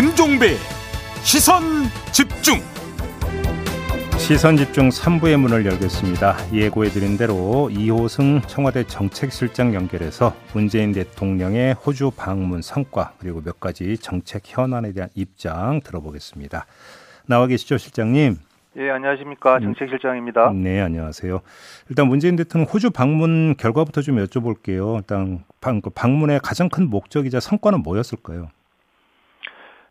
김종배 시선 집중 시선 집중 3부의 문을 열겠습니다. 예고해드린 대로 이호승 청와대 정책실장 연결해서 문재인 대통령의 호주 방문 성과 그리고 몇 가지 정책 현안에 대한 입장 들어보겠습니다. 나와 계시죠, 실장님? 예, 안녕하십니까. 정책실장입니다. 네, 안녕하세요. 일단 문재인 대통령 호주 방문 결과부터 좀 여쭤볼게요. 일단 방, 그 방문의 가장 큰 목적이자 성과는 뭐였을까요?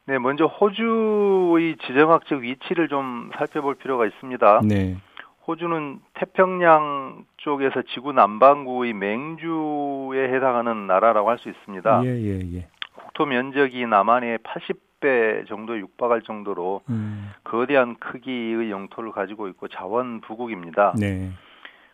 네, 먼저 호주의 지정학적 위치를 좀 살펴볼 필요가 있습니다. 네. 호주는 태평양 쪽에서 지구 남반구의 맹주에 해당하는 나라라고 할 수 있습니다. 예, 예, 예. 국토 면적이 남한의 80배 정도에 육박할 정도로 음, 거대한 크기의 영토를 가지고 있고 자원 부국입니다. 네.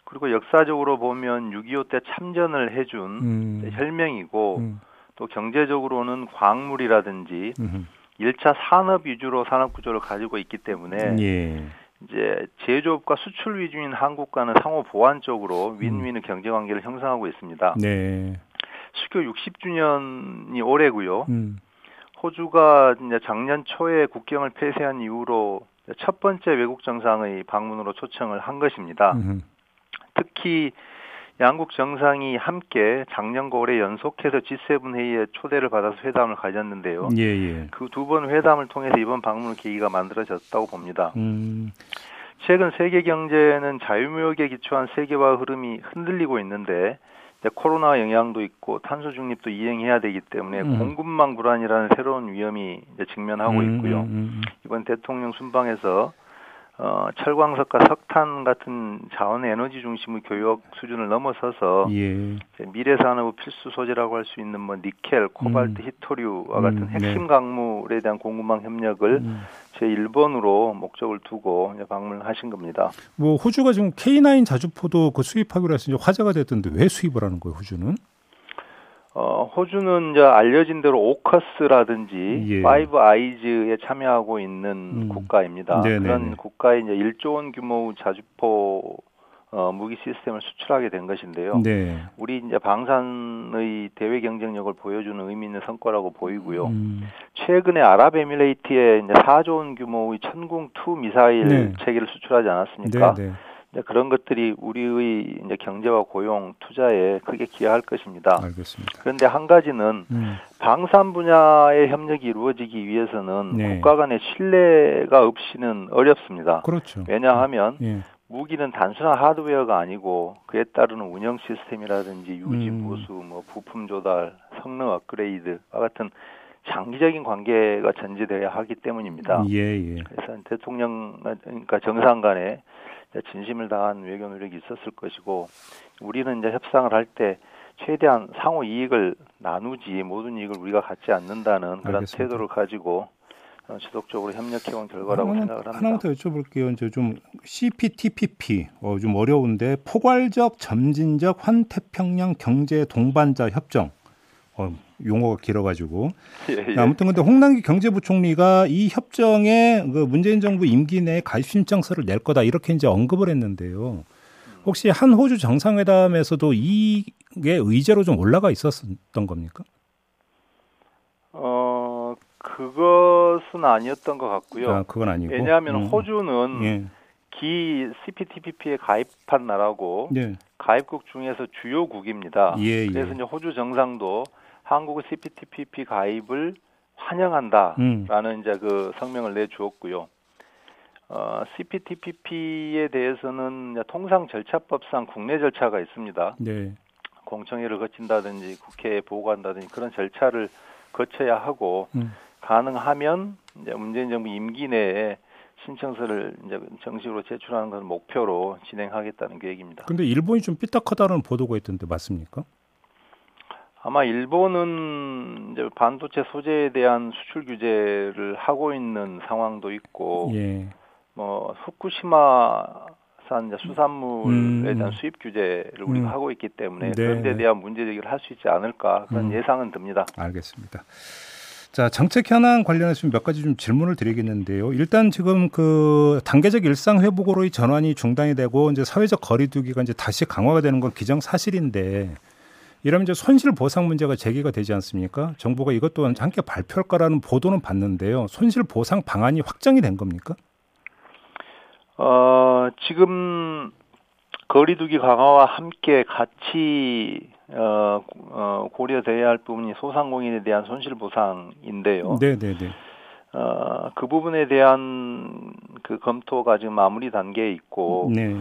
그리고 역사적으로 보면 6.25 때 참전을 해준 음, 혈맹이고 음, 또 경제적으로는 광물이라든지 음, 1차 산업 위주로 산업 구조를 가지고 있기 때문에 예. 이제 제조업과 수출 위주인 한국과는 상호 보완적으로 윈윈의 경제 관계를 형성하고 있습니다. 네. 수교 60주년이 올해고요. 음, 호주가 이제 작년 초에 국경을 폐쇄한 이후로 첫 번째 외국 정상의 방문으로 초청을 한 것입니다. 음, 특히 양국 정상이 함께 작년과 올해 연속해서 G7 회의에 초대를 받아서 회담을 가졌는데요. 예, 예. 그 두 번 회담을 통해서 이번 방문 계기가 만들어졌다고 봅니다. 음, 최근 세계 경제는 자유무역에 기초한 세계화 흐름이 흔들리고 있는데 코로나 영향도 있고 탄소 중립도 이행해야 되기 때문에 음. 공급망 불안이라는 새로운 위험이 직면하고 음, 있고요. 음, 음, 이번 대통령 순방에서 어, 철광석과 석탄 같은 자원 에너지 중심의 교역 수준을 넘어서서 예. 미래 산업의 필수 소재라고 할 수 있는 뭐 니켈, 코발트, 음. 희토류와 같은 음, 핵심 네. 광물에 대한 공급망 협력을 음. 제 1번으로 목적을 두고 이제 방문을 하신 겁니다. 뭐 호주가 지금 K9 자주포도 그 수입하기로 해서 화제가 됐던데 왜 수입을 하는 거예요, 호주는? 어, 호주는 이제 알려진 대로 오커스라든지 예. 파이브 아이즈에 참여하고 있는 음. 국가입니다. 네네네. 그런 국가에 이제 1조 원 규모의 자주포 어, 무기 시스템을 수출하게 된 것인데요. 네. 우리 이제 방산의 대외 경쟁력을 보여주는 의미 있는 성과라고 보이고요. 음, 최근에 아랍에미레이트에 이제 4조 원 규모의 천궁 2 미사일 네. 체계를 수출하지 않았습니까? 네, 네. 그런 것들이 우리의 이제 경제와 고용, 투자에 크게 기여할 것입니다. 알겠습니다. 그런데 한 가지는 음, 방산 분야의 협력이 이루어지기 위해서는 네. 국가 간의 신뢰가 없이는 어렵습니다. 그렇죠. 왜냐하면 예. 무기는 단순한 하드웨어가 아니고 그에 따르는 운영 시스템이라든지 유지 음. 보수, 뭐 부품 조달, 성능 업그레이드와 같은 장기적인 관계가 전제되어야 하기 때문입니다. 예, 예. 그래서 대통령 그러니까 정상 간에 진심을 다한 외교 노력이 있었을 것이고 우리는 이제 협상을 할 때 최대한 상호 이익을 나누지 모든 이익을 우리가 갖지 않는다는 그런 알겠습니다. 태도를 가지고 어, 지속적으로 협력해온 결과라고 하나만, 생각을 합니다. 하나만 더 여쭤볼게요. 이제 좀 CPTPP 어, 좀 어려운데 포괄적 점진적 환태평양 경제 동반자 협정 어, 용어가 길어가지고 예, 예. 아무튼 근데 홍남기 경제부총리가 이 협정에 그 문재인 정부 임기 내에 가입 신청서를 낼 거다 이렇게 이제 언급을 했는데요. 혹시 한 호주 정상회담에서도 이게 의제로 좀 올라가 있었던 겁니까? 어 그것은 아니었던 것 같고요. 아, 그건 아니고. 왜냐하면 음. 호주는 예. 기 CPTPP에 가입한 나라고 네. 가입국 중에서 주요국입니다. 예, 예. 그래서 이제 호주 정상도 한국의 CPTPP 가입을 환영한다라는 음. 이제 그 성명을 내주었고요. 어, CPTPP에 대해서는 통상 절차법상 국내 절차가 있습니다. 네. 공청회를 거친다든지 국회에 보고한다든지 그런 절차를 거쳐야 하고 음. 가능하면 이제 문재인 정부 임기 내에 신청서를 이제 정식으로 제출하는 것을 목표로 진행하겠다는 계획입니다. 근데 일본이 좀 삐딱하다는 보도가 있던데 맞습니까? 아마 일본은 이제 반도체 소재에 대한 수출 규제를 하고 있는 상황도 있고 예. 뭐 후쿠시마산 수산물에 음. 대한 수입 규제를 우리가 음. 하고 있기 때문에 네, 그런 데 네. 대한 문제 제기를 할 수 있지 않을까 그런 음. 예상은 듭니다. 알겠습니다. 자, 정책 현안 관련해서 좀몇 가지 좀 질문을 드리겠는데요. 일단 지금 그 단계적 일상 회복으로의 전환이 중단이 되고 이제 사회적 거리두기가 이제 다시 강화가 되는 건 기정 사실인데 이러면 이제 손실 보상 문제가 제기가 되지 않습니까? 정부가 이것 또한 함께 발표할 거라는 보도는 봤는데요. 손실 보상 방안이 확정이 된 겁니까? 어, 지금 거리두기 강화와 함께 같이 어, 어, 고려돼야 할 부분이 소상공인에 대한 손실 보상인데요. 네, 네, 네. 어, 그 부분에 대한 그 검토가 지금 마무리 단계에 있고 네.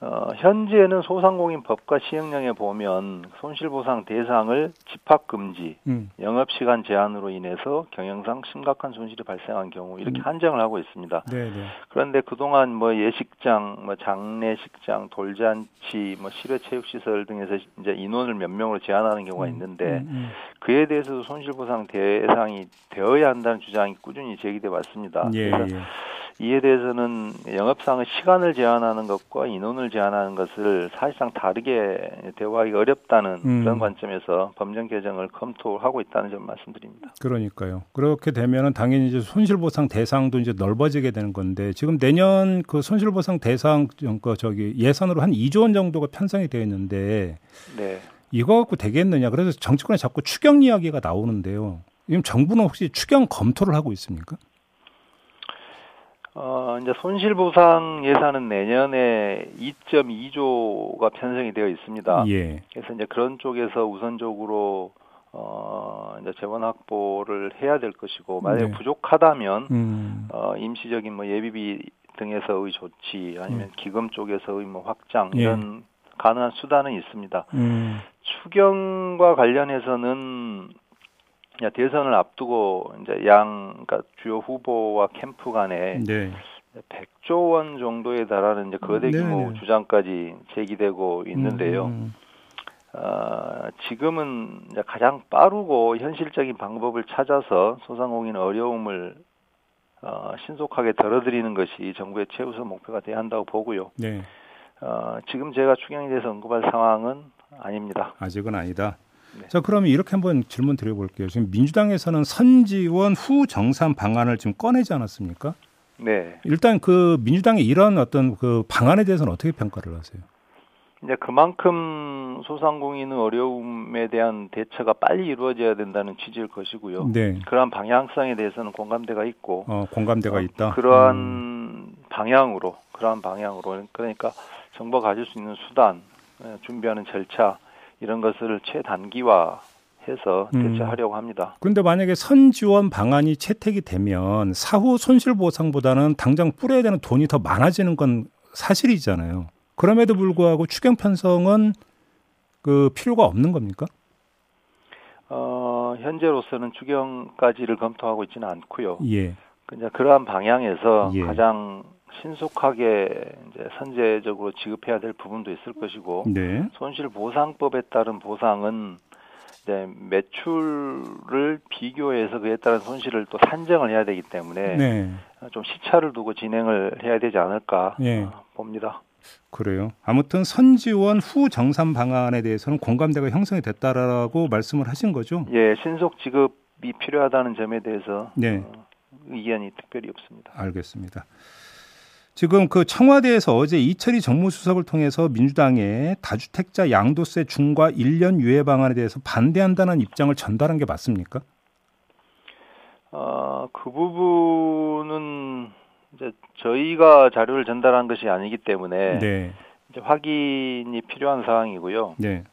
어, 현재는 소상공인 법과 시행령에 보면 손실보상 대상을 집합금지, 음. 영업시간 제한으로 인해서 경영상 심각한 손실이 발생한 경우 이렇게 음. 한정을 하고 있습니다. 네, 네. 그런데 그동안 뭐 예식장, 뭐 장례식장, 돌잔치, 뭐 실외체육시설 등에서 이제 인원을 몇 명으로 제한하는 경우가 있는데 음, 음. 그에 대해서도 손실보상 대상이 되어야 한다는 주장이 꾸준히 제기돼 왔습니다. 예, 그래서 예. 이에 대해서는 영업상의 시간을 제한하는 것과 인원을 제한하는 것을 사실상 다르게 대화하기 어렵다는 음. 그런 관점에서 법령 개정을 검토하고 있다는 점 말씀드립니다. 그러니까요. 그렇게 되면은 당연히 이제 손실보상 대상도 이제 넓어지게 되는 건데 지금 내년 그 손실보상 대상 그 저기 예산으로 한 2조 원 정도가 편성이 되어 있는데 네. 이거 갖고 되겠느냐. 그래서 정치권에 자꾸 추경 이야기가 나오는데요. 지금 정부는 혹시 추경 검토를 하고 있습니까? 어, 이제 손실보상 예산은 내년에 2.2조가 편성이 되어 있습니다. 예. 그래서 이제 그런 쪽에서 우선적으로 어, 이제 재원 확보를 해야 될 것이고 만약에 네. 부족하다면 음. 어, 임시적인 뭐 예비비 등에서의 조치 아니면 기금 쪽에서의 뭐 확장 예. 이런 가능한 수단은 있습니다. 음. 추경과 관련해서는 야, 대선을 앞두고 이제 양 그러니까 주요 후보와 캠프 간에 네. 100조 원 정도에 달하는 이제 거대 규모 네네. 주장까지 제기되고 있는데요. 음. 어, 지금은 이제 가장 빠르고 현실적인 방법을 찾아서 소상공인 어려움을 어, 신속하게 덜어드리는 것이 정부의 최우선 목표가 돼야 한다고 보고요. 네. 어, 지금 제가 추경에 대해서 언급할 상황은 아닙니다. 아직은 아니다. 네. 자, 그러면 이렇게 한번 질문 드려볼게요. 지금 민주당에서는 선지원 후 정산 방안을 지금 꺼내지 않았습니까? 네. 일단 그 민주당의 이런 어떤 그 방안에 대해서는 어떻게 평가를 하세요? 이제 그만큼 소상공인의 어려움에 대한 대처가 빨리 이루어져야 된다는 취지일 것이고요. 네. 그러한 방향성에 대해서는 공감대가 있고 어, 공감대가 어, 있다. 그러한 음. 방향으로 그러한 방향으로 그러니까 정부가 가질 수 있는 수단 예, 준비하는 절차 이런 것을 최단기화 해서 음. 대처하려고 합니다. 그런데 만약에 선 지원 방안이 채택이 되면 사후 손실 보상보다는 당장 뿌려야 되는 돈이 더 많아지는 건 사실이잖아요. 그럼에도 불구하고 추경 편성은 그 필요가 없는 겁니까? 어, 현재로서는 추경까지를 검토하고 있지는 않고요. 예. 이제 그러한 방향에서 예. 가장 신속하게 이제 선제적으로 지급해야 될 부분도 있을 것이고 네. 손실 보상법에 따른 보상은 이제 매출을 비교해서 그에 따른 손실을 또 산정을 해야 되기 때문에 네. 좀 시차를 두고 진행을 해야 되지 않을까 예. 어, 봅니다. 그래요. 아무튼 선지원 후 정산 방안에 대해서는 공감대가 형성이 됐다라고 말씀을 하신 거죠? 예, 신속 지급이 필요하다는 점에 대해서 네. 어, 의견이 특별히 없습니다. 알겠습니다. 지금 그 청와대에서 어제 이철희 정무수석을 통해서 민주당의 다주택자 양도세 중과 1년 유예 방안에 대해서 반대한다는 입장을 전달한 게 맞습니까? 어, 그 부분은 이제 저희가 자료를 전달한 것이 아니기 때문에 네. 이제 확인이 필요한 사항이고요. 네.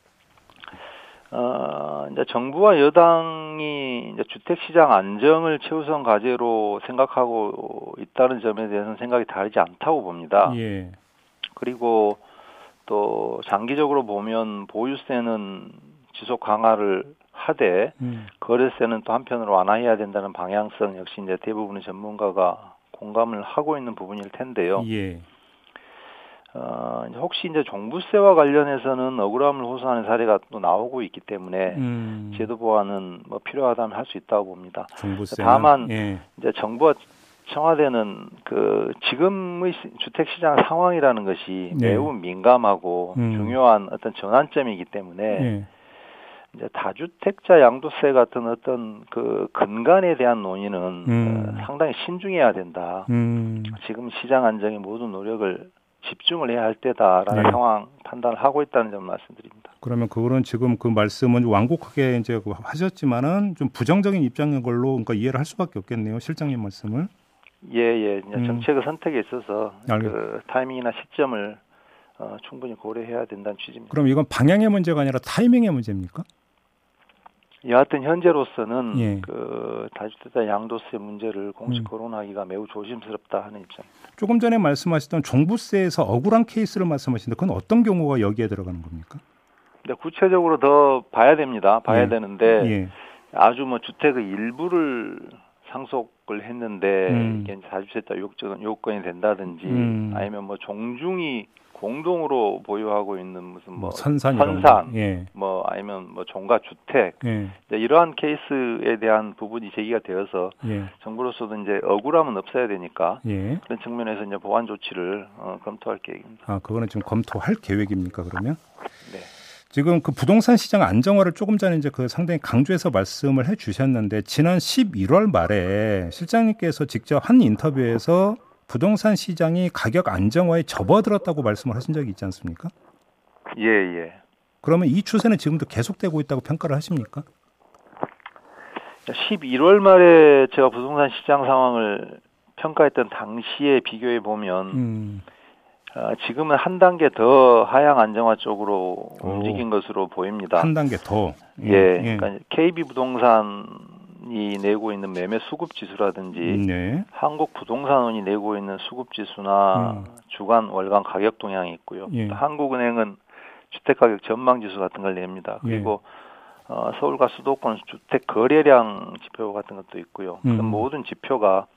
어, 이제 정부와 여당이 이제 주택 시장 안정을 최우선 과제로 생각하고 있다는 점에 대해서는 생각이 다르지 않다고 봅니다. 예. 그리고 또 장기적으로 보면 보유세는 지속 강화를 하되 음. 거래세는 또 한편으로 완화해야 된다는 방향성 역시 이제 대부분의 전문가가 공감을 하고 있는 부분일 텐데요. 예. 어, 혹시 이제 종부세와 관련해서는 억울함을 호소하는 사례가 또 나오고 있기 때문에 음. 제도 보완은 뭐 필요하다면 할 수 있다고 봅니다. 종부세 다만 예. 이제 정부와 청와대는 그 지금의 시- 주택 시장 상황이라는 것이 네. 매우 민감하고 음. 중요한 어떤 전환점이기 때문에 예. 이제 다주택자 양도세 같은 어떤 그 근간에 대한 논의는 음. 어, 상당히 신중해야 된다. 음. 지금 시장 안정에 모든 노력을 집중을 해야 할 때다라는 네. 상황 판단을 하고 있다는 점 말씀드립니다. 그러면 그거는 지금 그 말씀은 완곡하게 이제 그 하셨지만은 좀 부정적인 입장인 걸로 그러니까 이해를 할 수밖에 없겠네요. 실장님 말씀을. 예, 예. 음. 정책의 선택에 있어서 알겠- 그 타이밍이나 시점을 어, 충분히 고려해야 된다는 취지입니다. 그럼 이건 방향의 문제가 아니라 타이밍의 문제입니까? 여하튼 현재로서는 예. 그 다주택자 양도세 문제를 공식 음. 거론하기가 매우 조심스럽다 하는 입장입니다. 조금 전에 말씀하셨던 종부세에서 억울한 케이스를 말씀하시는데 그건 어떤 경우가 여기에 들어가는 겁니까? 근데 구체적으로 더 봐야 됩니다. 봐야 예. 되는데 예. 아주 뭐 주택의 일부를 상속을 했는데 음. 이게 이제 다주택자 요건, 요건이 된다든지 음. 아니면 뭐 종중이 공동으로 보유하고 있는 무슨 뭐뭐 선산 선산. 거. 예. 뭐 아니면 뭐 종가 주택 예. 이러한 케이스에 대한 부분이 제기가 되어서 예. 정부로서도 이제 억울함은 없어야 되니까 예. 그런 측면에서 이제 보완 조치를 어, 검토할 계획입니다. 아, 그거는 지금 검토할 계획입니까, 그러면? 네. 지금 그 부동산 시장 안정화를 조금 전에 이제 그 상당히 강조해서 말씀을 해 주셨는데 지난 11월 말에 실장님께서 직접 한 인터뷰에서 부동산 시장이 가격 안정화에 접어들었다고 말씀을 하신 적이 있지 않습니까? 예, 예. 그러면 이 추세는 지금도 계속되고 있다고 평가를 하십니까? 11월 말에 제가 부동산 시장 상황을 평가했던 당시에 비교해 보면 음, 어, 지금은 한 단계 더 하향 안정화 쪽으로 오. 움직인 것으로 보입니다. 한 단계 더. 예, 그러니까 KB 부동산 이 내고 있는 매매 수급 지수라든지 네. 한국 부동산원이 내고 있는 수급 지수나 음. 주간 월간 가격 동향이 있고요. 예. 또 한국은행은 주택 가격 전망 지수 같은 걸 냅니다. 예. 그리고 어, 서울과 수도권 주택 거래량 지표 같은 것도 있고요. 음. 모든 지표가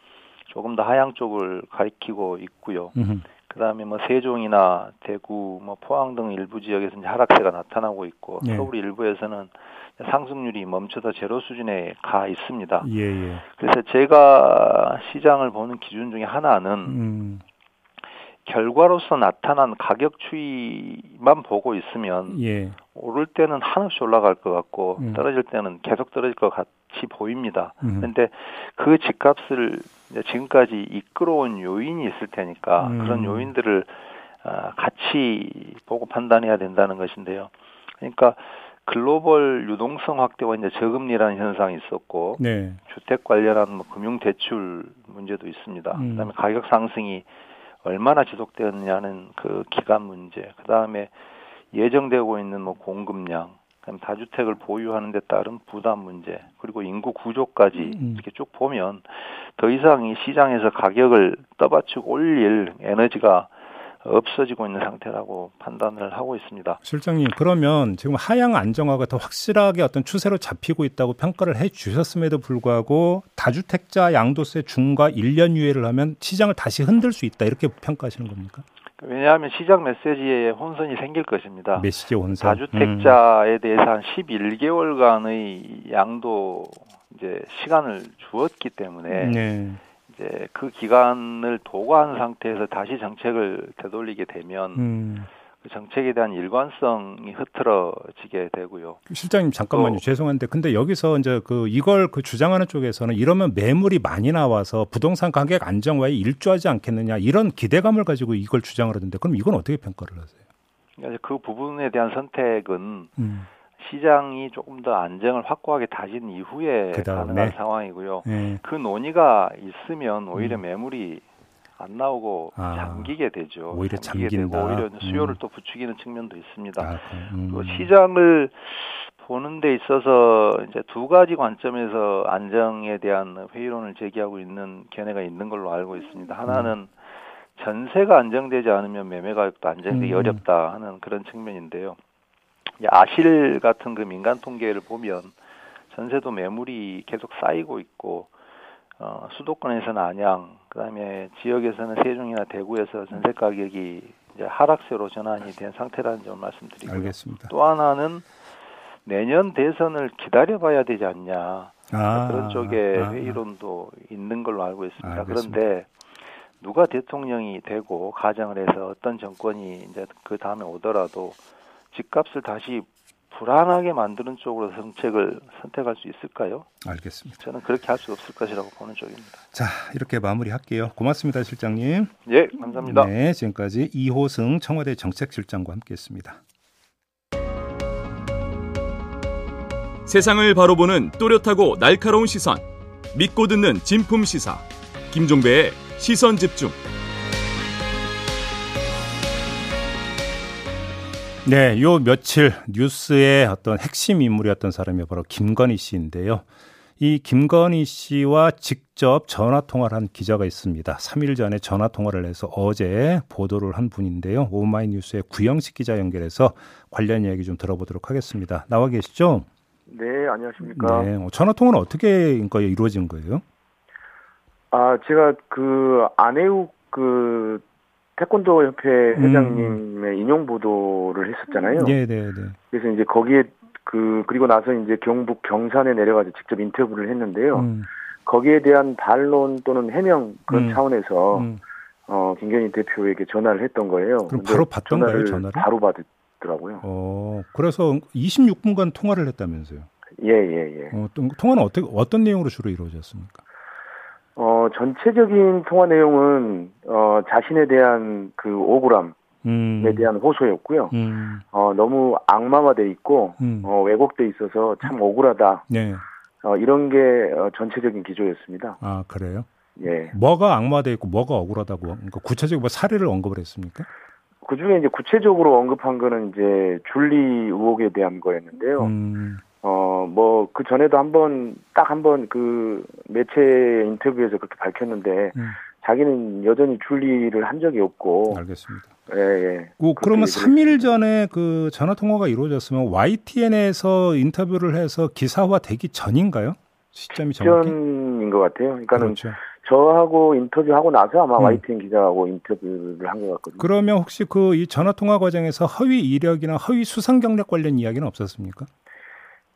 조금 더 하향 쪽을 가리키고 있고요. 음, 그다음에 뭐 세종이나 대구, 뭐 포항 등 일부 지역에서 이제 하락세가 나타나고 있고 네. 서울 일부에서는 상승률이 멈춰서 제로 수준에 가 있습니다. 예, 예. 그래서 제가 시장을 보는 기준 중에 하나는 음, 결과로서 나타난 가격 추이만 보고 있으면 예. 오를 때는 한없이 올라갈 것 같고 음. 떨어질 때는 계속 떨어질 것 같이 보입니다. 음. 그런데 그 집값을 지금까지 이끌어온 요인이 있을 테니까 음. 그런 요인들을 아, 같이 보고 판단해야 된다는 것인데요. 그러니까 글로벌 유동성 확대와 이제 저금리라는 현상이 있었고 네. 주택 관련한 뭐 금융 대출 문제도 있습니다. 음. 그다음에 가격 상승이 얼마나 지속되었느냐는 그 기간 문제. 그 다음에 예정되고 있는 뭐 공급량, 그다음 다주택을 보유하는 데 따른 부담 문제, 그리고 인구 구조까지 음. 이렇게 쭉 보면 더 이상 이 시장에서 가격을 떠받치고 올릴 에너지가 없어지고 있는 상태라고 판단을 하고 있습니다. 실장님, 그러면 지금 하향 안정화가 더 확실하게 어떤 추세로 잡히고 있다고 평가를 해 주셨음에도 불구하고 다주택자 양도세 중과 1년 유예를 하면 시장을 다시 흔들 수 있다 이렇게 평가하시는 겁니까? 왜냐하면 시장 메시지에 혼선이 생길 것입니다. 메시지 원산. 다주택자에 대해서 한 11개월간의 양도 이제 시간을 주었기 때문에 음. 네. 이제 그 기간을 도과한 상태에서 다시 정책을 되돌리게 되면 음. 그 정책에 대한 일관성이 흐트러지게 되고요. 실장님 잠깐만요. 또- 죄송한데 근데 여기서 이제 그 이걸 그 주장하는 쪽에서는 이러면 매물이 많이 나와서 부동산 가격 안정화에 일조하지 않겠느냐 이런 기대감을 가지고 이걸 주장을 하던데 그럼 이건 어떻게 평가를 하세요? 그러니까 그 부분에 대한 선택은 음. 시장이 조금 더 안정을 확고하게 다진 이후에 그다음에? 가능한 상황이고요. 네. 그 논의가 있으면 오히려 음. 매물이 안 나오고 아, 잠기게 되죠. 오히려 잠기게. 되고 오히려 수요를 음. 또 부추기는 측면도 있습니다. 아, 음. 그 시장을 보는 데 있어서 이제 두 가지 관점에서 안정에 대한 회의론을 제기하고 있는 견해가 있는 걸로 알고 있습니다. 하나는 전세가 안정되지 않으면 매매 가격도 안정되기 음. 어렵다 하는 그런 측면인데요. 이 아실 같은 그 민간 통계를 보면 전세도 매물이 계속 쌓이고 있고 어, 수도권에서는 안양, 그다음에 지역에서는 세종이나 대구에서 전세 가격이 이제 하락세로 전환이 된 상태라는 점을 말씀드리고요. 알겠습니다. 또 하나는 내년 대선을 기다려봐야 되지 않냐 아, 그런 쪽에 아, 아. 회의론도 있는 걸로 알고 있습니다. 알겠습니다. 그런데 누가 대통령이 되고 가정을 해서 어떤 정권이 이제 그 다음에 오더라도 집값을 다시 불안하게 만드는 쪽으로 정책을 선택할 수 있을까요? 알겠습니다. 저는 그렇게 할 수 없을 것이라고 보는 쪽입니다. 자, 이렇게 마무리할게요. 고맙습니다, 실장님. 예, 감사합니다. 네, 지금까지 이호승 청와대 정책실장과 함께했습니다. 세상을 바로 보는 또렷하고 날카로운 시선. 믿고 듣는 진품 시사. 김종배의 시선 집중. 네, 요 며칠 뉴스의 어떤 핵심 인물이었던 사람이 바로 김건희 씨인데요. 이 김건희 씨와 직접 전화 통화를 한 기자가 있습니다. 3일 전에 전화 통화를 해서 어제 보도를 한 분인데요. 오마이뉴스의 구영식 기자 연결해서 관련 이야기 좀 들어보도록 하겠습니다. 나와 계시죠? 네, 안녕하십니까. 네, 어, 전화 통화는 어떻게 이루어진 거예요? 아, 제가 그 안혜욱 그 태권도 협회 회장님의 음. 인용 보도를 했었잖아요. 네, 네, 네. 그래서 이제 거기에 그 그리고 나서 이제 경북 경산에 내려가서 직접 인터뷰를 했는데요. 음. 거기에 대한 반론 또는 해명 그런 음. 차원에서 음. 어 김건희 대표에게 전화를 했던 거예요. 그럼 바로 받던 전화를 거예요, 전화를? 바로 받더라고요. 어, 그래서 26분간 통화를 했다면서요? 예, 예, 예. 어, 통화는 어떻게 어떤 내용으로 주로 이루어졌습니까? 어, 전체적인 통화 내용은, 어, 자신에 대한 그 오그람에 음. 대한 호소였고요. 음. 어, 너무 악마화돼 있고, 음. 어, 왜곡돼 있어서 참 억울하다. 네. 어, 이런 게 어, 전체적인 기조였습니다. 아, 그래요? 예. 뭐가 악마돼 있고 뭐가 억울하다고? 그러니까 구체적으로 뭐 사례를 언급을 했습니까? 그 중에 이제 구체적으로 언급한 거는 이제 줄리 의혹에 대한 거였는데요. 음. 어, 뭐, 그 전에도 한 번, 딱 한 번 그 매체 인터뷰에서 그렇게 밝혔는데, 음. 자기는 여전히 줄리를 한 적이 없고. 알겠습니다. 예, 예. 그, 그러면 3일 전에 그 전화 통화가 이루어졌으면 YTN에서 인터뷰를 해서 기사화 되기 전인가요? 시점이 정확히? 전인 것 같아요. 그러니까는 그렇죠. 저하고 인터뷰하고 나서 아마 음. YTN 기자하고 인터뷰를 한 것 같거든요. 그러면 혹시 그 이 전화 통화 과정에서 허위 이력이나 허위 수상 경력 관련 이야기는 없었습니까?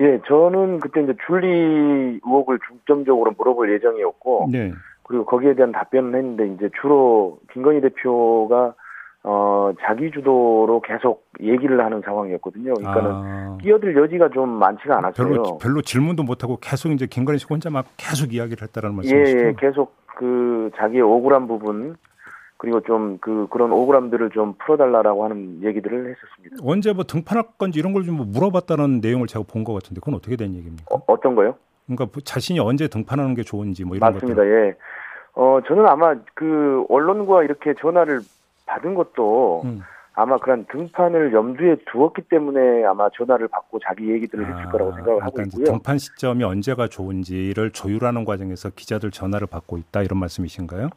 예, 저는 그때 이제 줄리 의혹을 중점적으로 물어볼 예정이었고, 네. 그리고 거기에 대한 답변을 했는데 이제 주로 김건희 대표가 어 자기 주도로 계속 얘기를 하는 상황이었거든요. 그러니까는 아. 끼어들 여지가 좀 많지가 않았어요. 별로, 별로 질문도 못 하고 계속 이제 김건희 씨 혼자 막 계속 이야기를 했다라는 말씀이시죠? 예, 예, 계속 그 자기의 억울한 부분 그리고 좀 그 그런 오그람들을 좀 풀어달라라고 하는 얘기들을 했었습니다. 언제 뭐 등판할 건지 이런 걸좀뭐 물어봤다는 내용을 제가 본 것 같은데 그건 어떻게 된 얘기입니까? 어, 떤 거요? 그러니까 뭐 자신이 언제 등판하는 게 좋은지 뭐 이런 맞습니다. 것들. 예. 어 저는 아마 그 언론과 이렇게 전화를 받은 것도 음. 아마 그런 등판을 염두에 두었기 때문에 아마 전화를 받고 자기 얘기들을 아, 했을 거라고 생각을 하고 있고요. 등판 시점이 언제가 좋은지를 조율하는 과정에서 기자들 전화를 받고 있다 이런 말씀이신가요?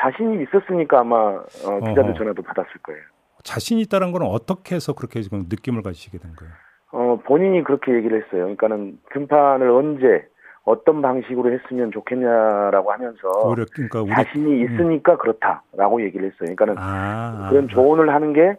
자신이 있었으니까 아마 어, 기자들 전화도 받았을 거예요. 자신이 있다는 건 어떻게 해서 그렇게 지금 느낌을 가지시게 된 거예요? 어, 본인이 그렇게 얘기를 했어요. 그러니까는 등판을 언제 어떤 방식으로 했으면 좋겠냐라고 하면서 오히려, 그러니까 우리, 자신이 음. 있으니까 음. 그렇다라고 얘기를 했어요. 그러니까는 아, 그런 조언을 하는 게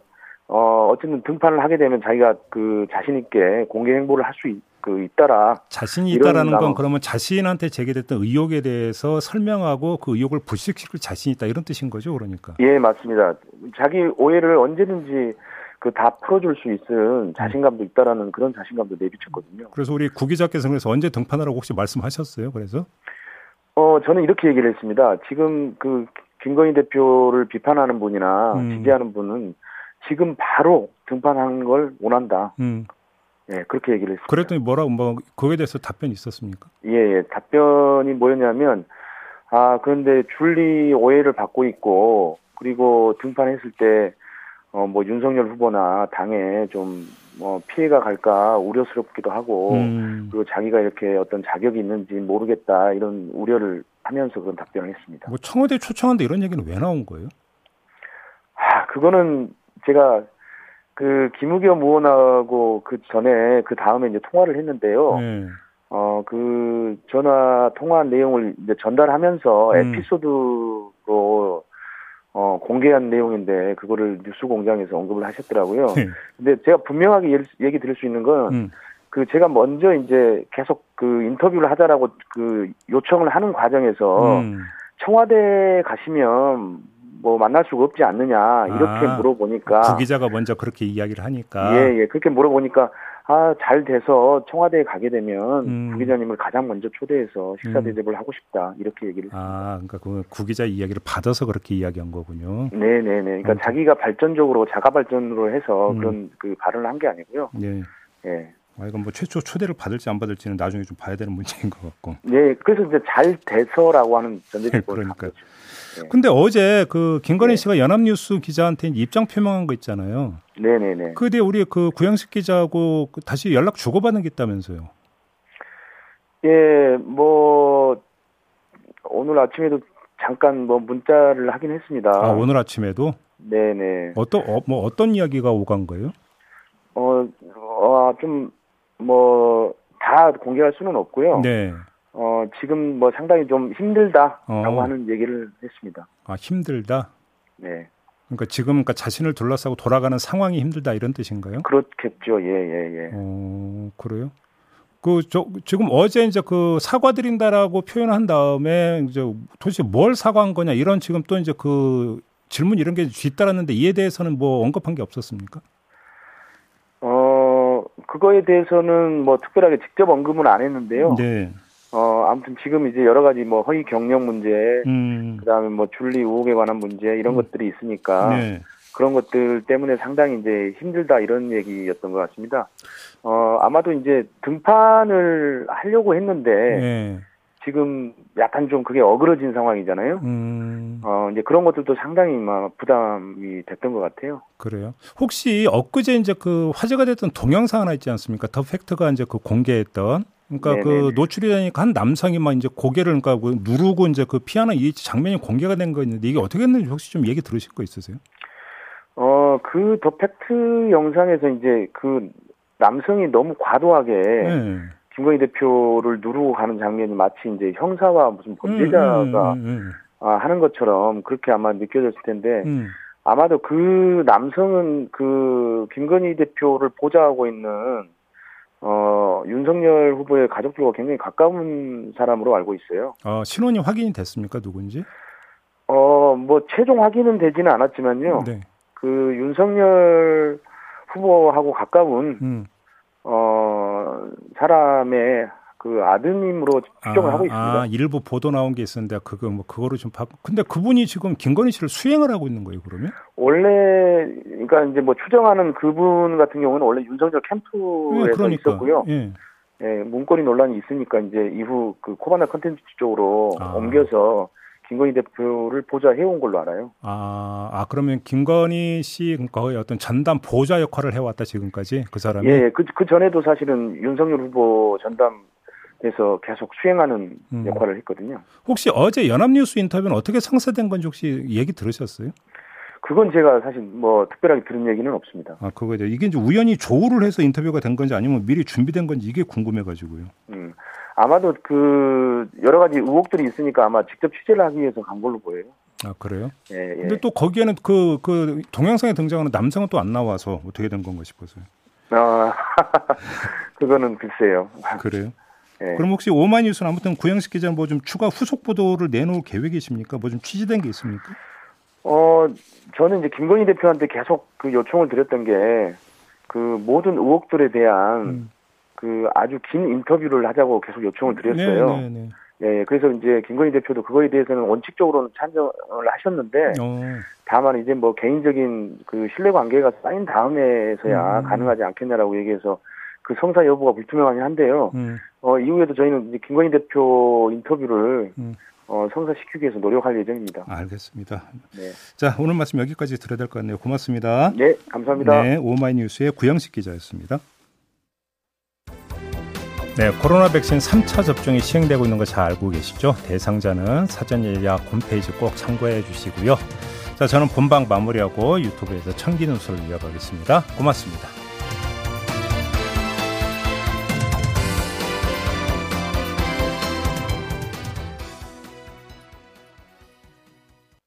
어, 어쨌든 등판을 하게 되면 자기가 그 자신 있게 공개 행보를 할 수 그 있다라. 자신이 있다라는 건 그러면 자신한테 제기됐던 의혹에 대해서 설명하고 그 의혹을 불식시킬 자신이 있다 이런 뜻인 거죠, 그러니까. 예, 맞습니다. 자기 오해를 언제든지 그 다 풀어줄 수 있는 자신감도 있다라는 그런 자신감도 내비쳤거든요. 그래서 우리 구 기자께서 그래서 언제 등판하라고 혹시 말씀하셨어요? 그래서? 어, 저는 이렇게 얘기를 했습니다. 지금 그 김건희 대표를 비판하는 분이나 음. 지지하는 분은 지금 바로 등판하는 걸 원한다. 음. 예, 그렇게 얘기를 했습니다. 그랬더니 뭐라고 뭐 그거에 대해서 답변이 있었습니까? 예, 예. 답변이 뭐였냐면 아, 그런데 줄리 오해를 받고 있고 그리고 등판했을 때 어, 뭐 윤석열 후보나 당에 좀 뭐 피해가 갈까 우려스럽기도 하고 음. 그리고 자기가 이렇게 어떤 자격이 있는지 모르겠다 이런 우려를 하면서 그런 답변을 했습니다. 뭐 청와대 초청한데 이런 얘기는 왜 나온 거예요? 아, 그거는 제가 그 김우겸 의원하고 그 전에 그 다음에 이제 통화를 했는데요. 네. 어그 전화 통화 내용을 이제 전달하면서 음. 에피소드로 어 공개한 내용인데 그거를 뉴스공장에서 언급을 하셨더라고요. 네. 근데 제가 분명하게 얘기 드릴 수 있는 건그 음. 그 제가 먼저 이제 계속 그 인터뷰를 하자라고 그 요청을 하는 과정에서 음. 청와대 가시면 뭐 만날 수가 없지 않느냐 이렇게 아, 물어보니까 구 기자가 먼저 그렇게 이야기를 하니까 예예 예, 그렇게 물어보니까 아, 잘 돼서 청와대에 가게 되면 음. 구 기자님을 가장 먼저 초대해서 식사 음. 대접을 음. 하고 싶다 이렇게 얘기를 아, 그러니까 그 구 기자 이야기를 받아서 그렇게 이야기한 거군요. 네, 네, 네. 그러니까 음. 자기가 발전적으로 자가 발전으로 해서 음. 그런 그 발언을 한 게 아니고요. 네. 예. 아, 이건 뭐 최초 초대를 받을지 안 받을지는 나중에 좀 봐야 되는 문제인 것 같고. 네, 그래서 이제 잘 돼서라고 하는 전제 조건을 그러니까. 네. 근데 어제 그 김건희 네. 씨가 연합뉴스 기자한테 입장 표명한 거 있잖아요. 네네네. 그 뒤에 우리 그 구영식 기자하고 그 다시 연락 주고받은 게 있다면서요. 예, 뭐 오늘 아침에도 잠깐 뭐 문자를 하긴 했습니다. 아, 오늘 아침에도? 네네. 어떤 어, 뭐 어떤 이야기가 오간 거예요? 어, 어 좀 뭐 다 공개할 수는 없고요. 네. 어, 지금 뭐 상당히 좀 힘들다라고 어. 하는 얘기를 했습니다. 아, 힘들다? 네. 그러니까 지금 그러니까 자신을 둘러싸고 돌아가는 상황이 힘들다 이런 뜻인가요? 그렇겠죠. 예, 예, 예. 어, 그래요? 그, 저, 지금 어제 이제 그 사과드린다라고 표현한 다음에 이제 도대체 뭘 사과한 거냐 이런 지금 또 이제 그 질문 이런 게 뒤따랐는데 이에 대해서는 뭐 언급한 게 없었습니까? 어, 그거에 대해서는 뭐 특별하게 직접 언급은 안 했는데요. 네. 어, 아무튼 지금 이제 여러 가지 뭐 허위 경력 문제, 음. 그 다음에 뭐 줄리 의혹에 관한 문제 이런 음. 것들이 있으니까 네. 그런 것들 때문에 상당히 이제 힘들다 이런 얘기였던 것 같습니다. 어, 아마도 이제 등판을 하려고 했는데 네. 지금 약간 좀 그게 어그러진 상황이잖아요. 음. 어, 이제 그런 것들도 상당히 막 부담이 됐던 것 같아요. 그래요. 혹시 엊그제 이제 그 화제가 됐던 동영상 하나 있지 않습니까? 더 팩트가 이제 그 공개했던 그러니까 네네네. 그 노출이 되니까 한 남성이 막 이제 고개를 그러니까 그 누르고 이제 그 피하는 이 장면이 공개가 된 거 있는데 이게 어떻게 됐는지 혹시 좀 얘기 들으실 거 있으세요? 어, 그 더 팩트 영상에서 이제 그 남성이 너무 과도하게 네. 김건희 대표를 누르고 가는 장면이 마치 이제 형사와 무슨 범죄자가 음, 음, 음, 음. 아, 하는 것처럼 그렇게 아마 느껴졌을 텐데 음. 아마도 그 남성은 그 김건희 대표를 보좌하고 있는 어, 윤석열 후보의 가족들과 굉장히 가까운 사람으로 알고 있어요. 어, 신원이 확인이 됐습니까? 누군지? 어, 뭐 최종 확인은 되지는 않았지만요. 네. 그 윤석열 후보하고 가까운 음. 어, 사람의 그 아드님으로 추정을 아, 하고 있습니다. 아, 일부 보도 나온 게 있었는데 그거 뭐 그거를 좀 바... 근데 그분이 지금 김건희 씨를 수행을 하고 있는 거예요, 그러면? 원래 그러니까 이제 뭐 추정하는 그분 같은 경우는 원래 윤석열 캠프에서 예, 그러니까. 있었고요. 예. 예, 문거리 논란이 있으니까 이제 이후 그 코바나 컨텐츠 쪽으로 아. 옮겨서 김건희 대표를 보좌해 온 걸로 알아요. 아, 아 그러면 김건희 씨 거의 어떤 전담 보좌 역할을 해왔다 지금까지 그 사람이? 예, 그, 그 전에도 사실은 윤석열 후보 전담 에서 계속 수행하는 음. 역할을 했거든요. 혹시 어제 연합뉴스 인터뷰는 어떻게 상세된 건지 혹시 얘기 들으셨어요? 그건 제가 사실 뭐 특별하게 들은 얘기는 없습니다. 아, 그거죠. 이게 이제 우연히 조우를 해서 인터뷰가 된 건지 아니면 미리 준비된 건지 이게 궁금해가지고요. 음, 아마도 그 여러 가지 의혹들이 있으니까 아마 직접 취재를 하기 위해서 간 걸로 보여요. 아 그래요? 예, 예. 근데 또 거기에는 그그 그 동영상에 등장하는 남성은 또 안 나와서 어떻게 된 건가 싶어서요. 아 그거는 글쎄요. 그래요? 예. 그럼 혹시 오마이뉴스는 아무튼 구영식 기자 뭐 좀 추가 후속 보도를 내놓을 계획이십니까? 뭐 좀 취지된 게 있습니까? 어 저는 이제 김건희 대표한테 계속 그 요청을 드렸던 게 그 모든 의혹들에 대한 음. 그 아주 긴 인터뷰를 하자고 계속 요청을 드렸어요. 네, 네, 네. 예, 그래서 이제 김건희 대표도 그거에 대해서는 원칙적으로는 찬성을 하셨는데 어. 다만 이제 뭐 개인적인 그 신뢰 관계가 쌓인 다음에서야 음. 가능하지 않겠냐라고 얘기해서 그 성사 여부가 불투명하긴 한데요. 음. 어, 이후에도 저희는 김건희 대표 인터뷰를 음. 어, 성사시키기 위해서 노력할 예정입니다. 알겠습니다. 네. 자, 오늘 말씀 여기까지 들어야 될 것 같네요. 고맙습니다. 네, 감사합니다. 네, 오마이뉴스의 구영식 기자였습니다. 네, 코로나 백신 3차 접종이 시행되고 있는 거 잘 알고 계시죠? 대상자는 사전 예약 홈페이지 꼭 참고해 주시고요. 자, 저는 본방 마무리하고 유튜브에서 청기 눈수를 이어가겠습니다. 고맙습니다.